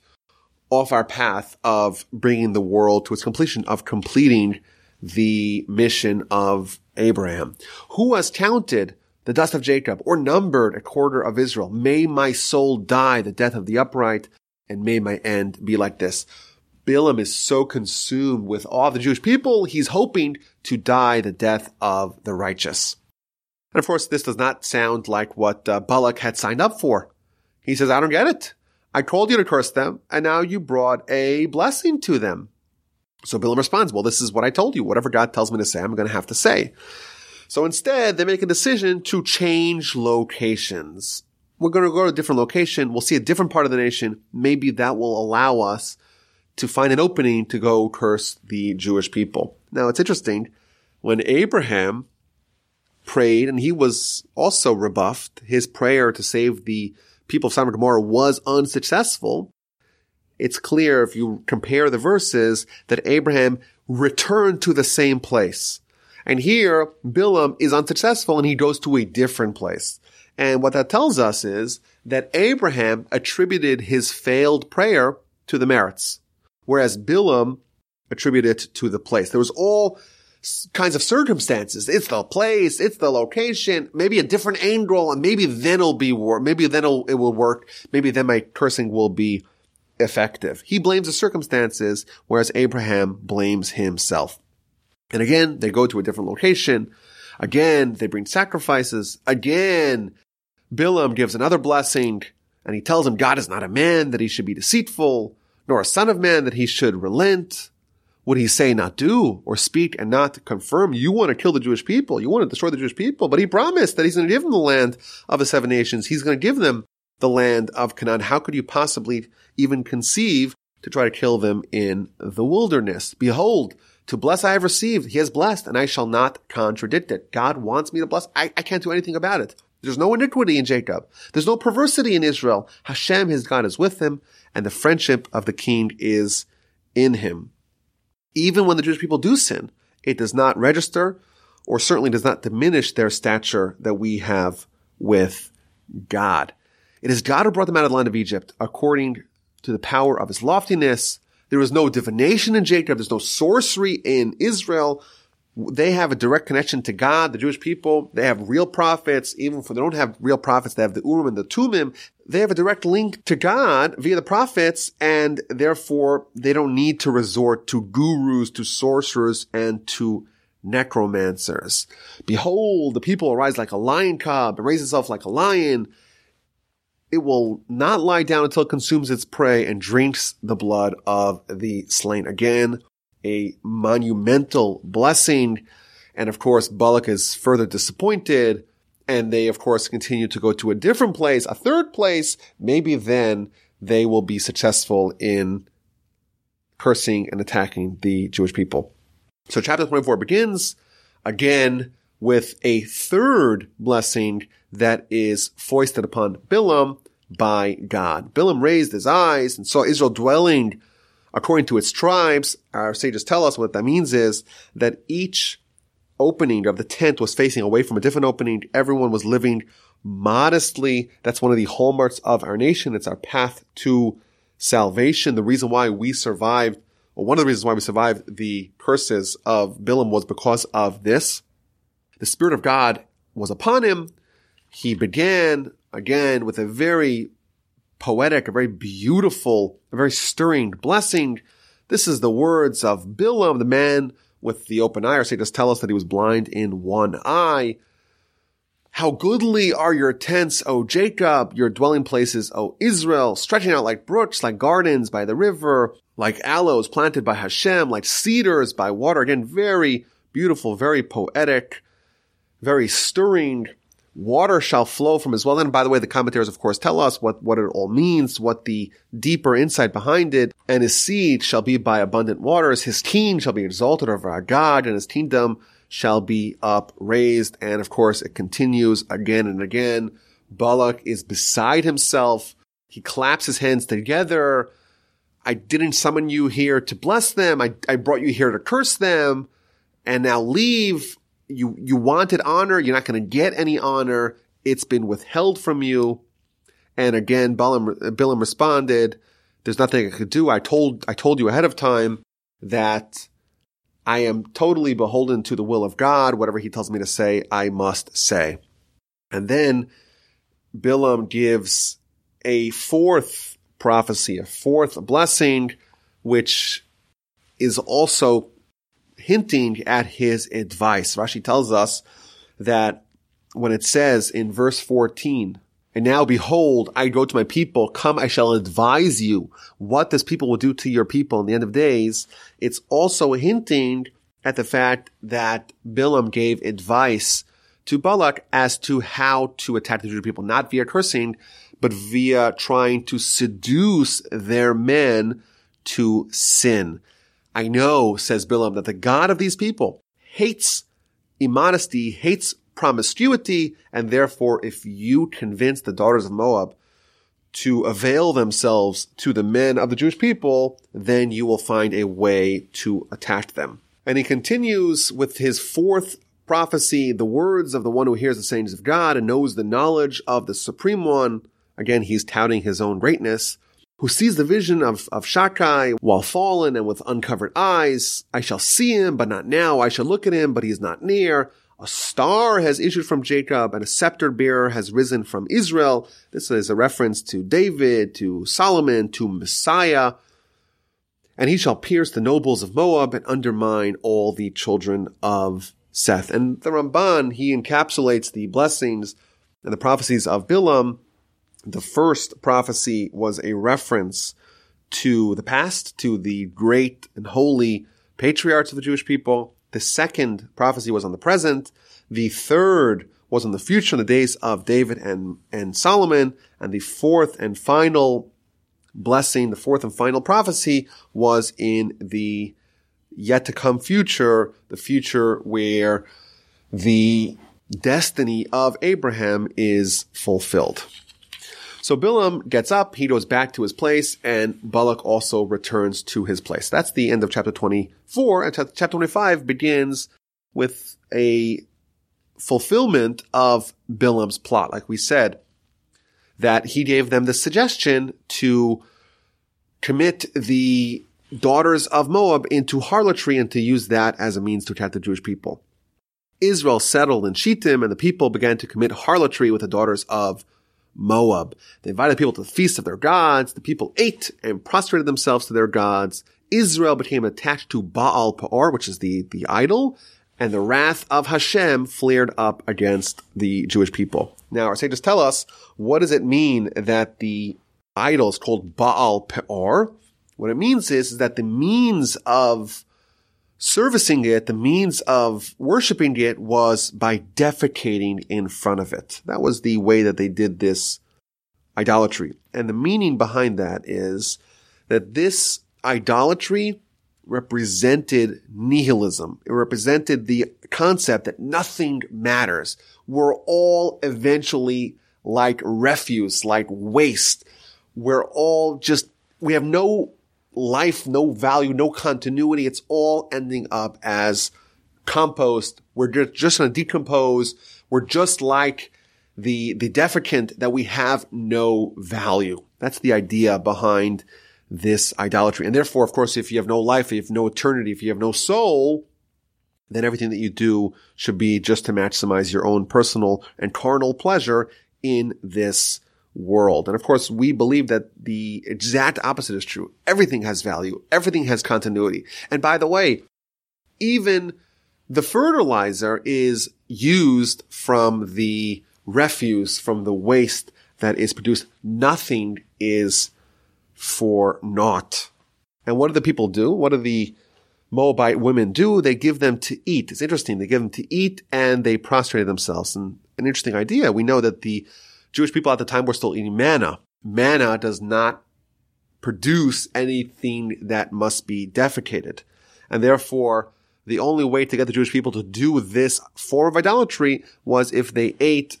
off our path of bringing the world to its completion, of completing the mission of Abraham. Who has counted the dust of Jacob or numbered a quarter of Israel? May my soul die the death of the upright and may my end be like this. Bilam is so consumed with all the Jewish people, he's hoping to die the death of the righteous. And of course, this does not sound like what uh, Balak had signed up for. He says, I don't get it. I called you to curse them, and now you brought a blessing to them. So Bilam responds, well, this is what I told you. Whatever God tells me to say, I'm going to have to say. So instead, they make a decision to change locations. We're going to go to a different location. We'll see a different part of the nation. Maybe that will allow us to find an opening to go curse the Jewish people. Now, it's interesting. When Abraham prayed, and he was also rebuffed, his prayer to save the people of Sodom and Gomorrah was unsuccessful, it's clear if you compare the verses that Abraham returned to the same place. And here, Bilam is unsuccessful and he goes to a different place. And what that tells us is that Abraham attributed his failed prayer to the merits, whereas Bilam attributed it to the place. There was all kinds of circumstances. It's the place, it's the location, maybe a different angle, and maybe then it'll be war. Maybe then it'll, it will work. Maybe then my cursing will be effective. He blames the circumstances, whereas Abraham blames himself. And again, they go to a different location. Again, they bring sacrifices. Again, Bilam gives another blessing, and he tells him God is not a man that he should be deceitful, nor a son of man that he should relent. Would he say not do or speak and not confirm? You want to kill the Jewish people. You want to destroy the Jewish people. But he promised that he's going to give them the land of the seven nations. He's going to give them the land of Canaan. How could you possibly even conceive to try to kill them in the wilderness? Behold, to bless I have received. He has blessed and I shall not contradict it. God wants me to bless. I, I can't do anything about it. There's no iniquity in Jacob. There's no perversity in Israel. Hashem, his God, is with him and the friendship of the king is in him even when the Jewish people do sin, it does not register or certainly does not diminish their stature that we have with God. It is God who brought them out of the land of Egypt according to the power of his loftiness. There is no divination in Jacob. There's no sorcery in Israel. They have a direct connection to God, the Jewish people. They have real prophets. Even if they don't have real prophets, they have the Urim and the Tumim they have a direct link to God via the prophets, and therefore they don't need to resort to gurus, to sorcerers, and to necromancers. Behold, the people arise like a lion cub and raise itself like a lion. It will not lie down until it consumes its prey and drinks the blood of the slain. Again, a monumental blessing. And of course, Balak is further disappointed and they of course continue to go to a different place, a third place, maybe then they will be successful in cursing and attacking the Jewish people. So chapter 24 begins again with a third blessing that is foisted upon Bilam by God. Bilam raised his eyes and saw Israel dwelling according to its tribes. Our sages tell us what that means is that each opening of the tent was facing away from a different opening. Everyone was living modestly. That's one of the hallmarks of our nation. It's our path to salvation. The reason why we survived, or one of the reasons why we survived the curses of Bilam was because of this. The Spirit of God was upon him. He began again with a very poetic, a very beautiful, a very stirring blessing. This is the words of Bilam, the man with the open eye, say, just tell us that he was blind in one eye. How goodly are your tents, O Jacob, your dwelling places, O Israel, stretching out like brooks, like gardens by the river, like aloes planted by Hashem, like cedars by water. Again, very beautiful, very poetic, very stirring water shall flow from his well. And by the way, the commentators, of course, tell us what, what it all means, what the deeper insight behind it. And his seed shall be by abundant waters. His king shall be exalted over our God and his kingdom shall be upraised. And of course, it continues again and again. Balak is beside himself. He claps his hands together. I didn't summon you here to bless them. I, I brought you here to curse them and now leave you you wanted honor, you're not going to get any honor. It's been withheld from you. And again, Bilam, Bilam responded, "There's nothing I could do. I told I told you ahead of time that I am totally beholden to the will of God. Whatever He tells me to say, I must say." And then Bilam gives a fourth prophecy, a fourth blessing, which is also hinting at his advice. Rashi tells us that when it says in verse 14, and now behold, I go to my people, come, I shall advise you what this people will do to your people in the end of days. It's also hinting at the fact that Bilam gave advice to Balak as to how to attack the Jewish people, not via cursing, but via trying to seduce their men to sin. I know, says Bilam, that the God of these people hates immodesty, hates promiscuity, and therefore if you convince the daughters of Moab to avail themselves to the men of the Jewish people, then you will find a way to attack them. And he continues with his fourth prophecy, the words of the one who hears the sayings of God and knows the knowledge of the Supreme One. Again, he's touting his own greatness. Who sees the vision of, of Shakai while fallen and with uncovered eyes. I shall see him, but not now. I shall look at him, but he is not near. A star has issued from Jacob and a scepter bearer has risen from Israel. This is a reference to David, to Solomon, to Messiah. And he shall pierce the nobles of Moab and undermine all the children of Seth. And the Ramban, he encapsulates the blessings and the prophecies of Bilam the first prophecy was a reference to the past, to the great and holy patriarchs of the Jewish people. The second prophecy was on the present. The third was on the future in the days of David and, and Solomon. And the fourth and final blessing, the fourth and final prophecy was in the yet to come future, the future where the destiny of Abraham is fulfilled. So Bilam gets up, he goes back to his place, and Balak also returns to his place. That's the end of chapter 24, and chapter 25 begins with a fulfillment of Bilam's plot. Like we said, that he gave them the suggestion to commit the daughters of Moab into harlotry and to use that as a means to attack the Jewish people. Israel settled in Shittim and the people began to commit harlotry with the daughters of Moab. They invited people to the feast of their gods. The people ate and prostrated themselves to their gods. Israel became attached to Baal Peor, which is the, the idol, and the wrath of Hashem flared up against the Jewish people. Now, our sages tell us, what does it mean that the idol is called Baal Peor? What it means is, is that the means of servicing it, the means of worshiping it was by defecating in front of it. That was the way that they did this idolatry. And the meaning behind that is that this idolatry represented nihilism. It represented the concept that nothing matters. We're all eventually like refuse, like waste. We're all just, we have no life, no value, no continuity. It's all ending up as compost. We're just, going to decompose. We're just like the, the defecant that we have no value. That's the idea behind this idolatry. And therefore, of course, if you have no life, if you have no eternity, if you have no soul, then everything that you do should be just to maximize your own personal and carnal pleasure in this world. And of course, we believe that the exact opposite is true. Everything has value. Everything has continuity. And by the way, even the fertilizer is used from the refuse, from the waste that is produced. Nothing is for naught. And what do the people do? What do the Moabite women do? They give them to eat. It's interesting. They give them to eat and they prostrate themselves. And an interesting idea. We know that the Jewish people at the time were still eating manna. Manna does not produce anything that must be defecated. And therefore, the only way to get the Jewish people to do this form of idolatry was if they ate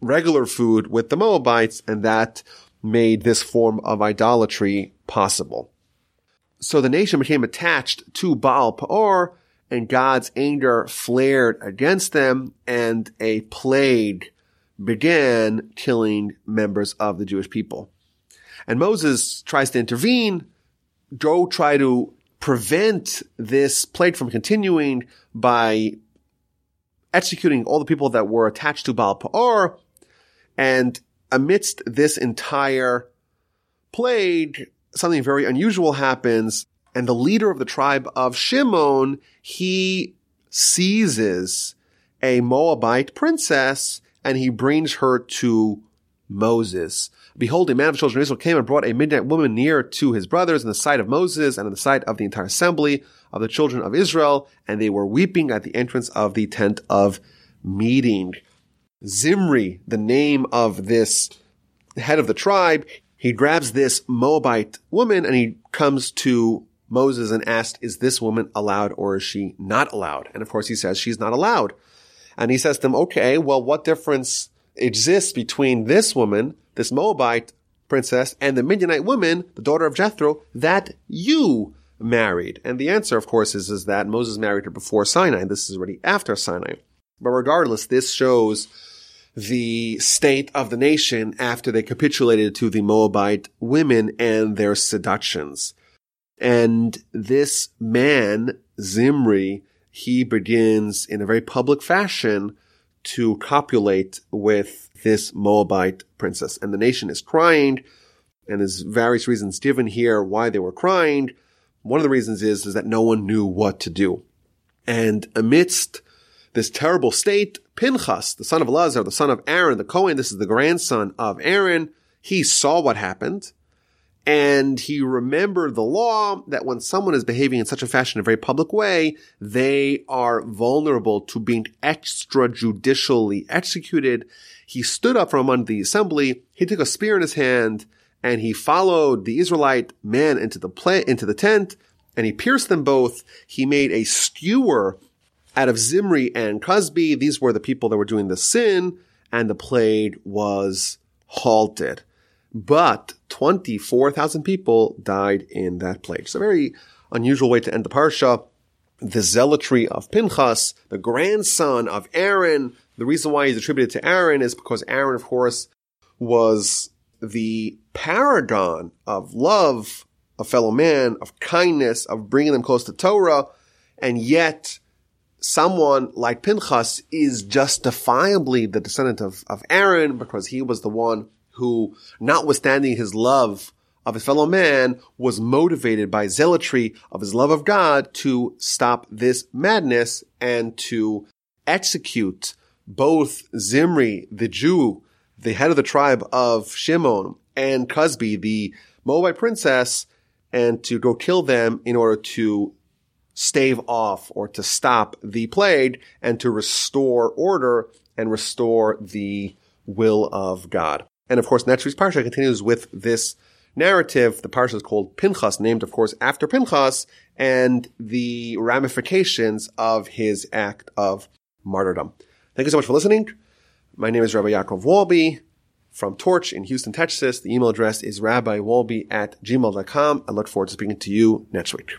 regular food with the Moabites, and that made this form of idolatry possible. So the nation became attached to Baal Peor, and God's anger flared against them, and a plague began killing members of the Jewish people. And Moses tries to intervene, go try to prevent this plague from continuing by executing all the people that were attached to Baal Peor. And amidst this entire plague, something very unusual happens. And the leader of the tribe of Shimon, he seizes a Moabite princess and he brings her to Moses. Behold, a man of the children of Israel came and brought a Midianite woman near to his brothers in the sight of Moses and in the sight of the entire assembly of the children of Israel, and they were weeping at the entrance of the tent of meeting. Zimri, the name of this head of the tribe, he grabs this Moabite woman and he comes to Moses and asks, is this woman allowed or is she not allowed? And of course he says she's not allowed. And he says to them, okay, well, what difference exists between this woman, this Moabite princess, and the Midianite woman, the daughter of Jethro, that you married? And the answer, of course, is, is that Moses married her before Sinai. This is already after Sinai. But regardless, this shows the state of the nation after they capitulated to the Moabite women and their seductions. And this man, Zimri, he begins in a very public fashion to copulate with this Moabite princess. And the nation is crying, and there's various reasons given here why they were crying. One of the reasons is, is that no one knew what to do. And amidst this terrible state, Pinchas, the son of Elazar, the son of Aaron, the Cohen, this is the grandson of Aaron, he saw what happened. And he remembered the law that when someone is behaving in such a fashion, in a very public way, they are vulnerable to being extrajudicially executed. He stood up from among the assembly. He took a spear in his hand and he followed the Israelite man into the into the tent and he pierced them both. He made a skewer out of Zimri and Cozbi, these were the people that were doing the sin, and the plague was halted. But 24,000 people died in that plague. It's a very unusual way to end the parsha. The zealotry of Pinchas, the grandson of Aaron. The reason why he's attributed to Aaron is because Aaron, of course, was the paragon of love, of fellow man, of kindness, of bringing them close to Torah. And yet someone like Pinchas is justifiably the descendant of, of Aaron because he was the one who, notwithstanding his love of his fellow man, was motivated by zealotry of his love of God to stop this madness and to execute both Zimri, the Jew, the head of the tribe of Shimon, and Cozbi, the Moabite princess, and to go kill them in order to stave off or to stop the plague and to restore order and restore the will of God. And of course, next week's parsha continues with this narrative. The parsha is called Pinchas, named of course after Pinchas, and the ramifications of his act of martyrdom. Thank you so much for listening. My name is Rabbi Yaakov Wolbe from Torch in Houston, Texas. The email address is rabbiwolbe at gmail.com. I look forward to speaking to you next week.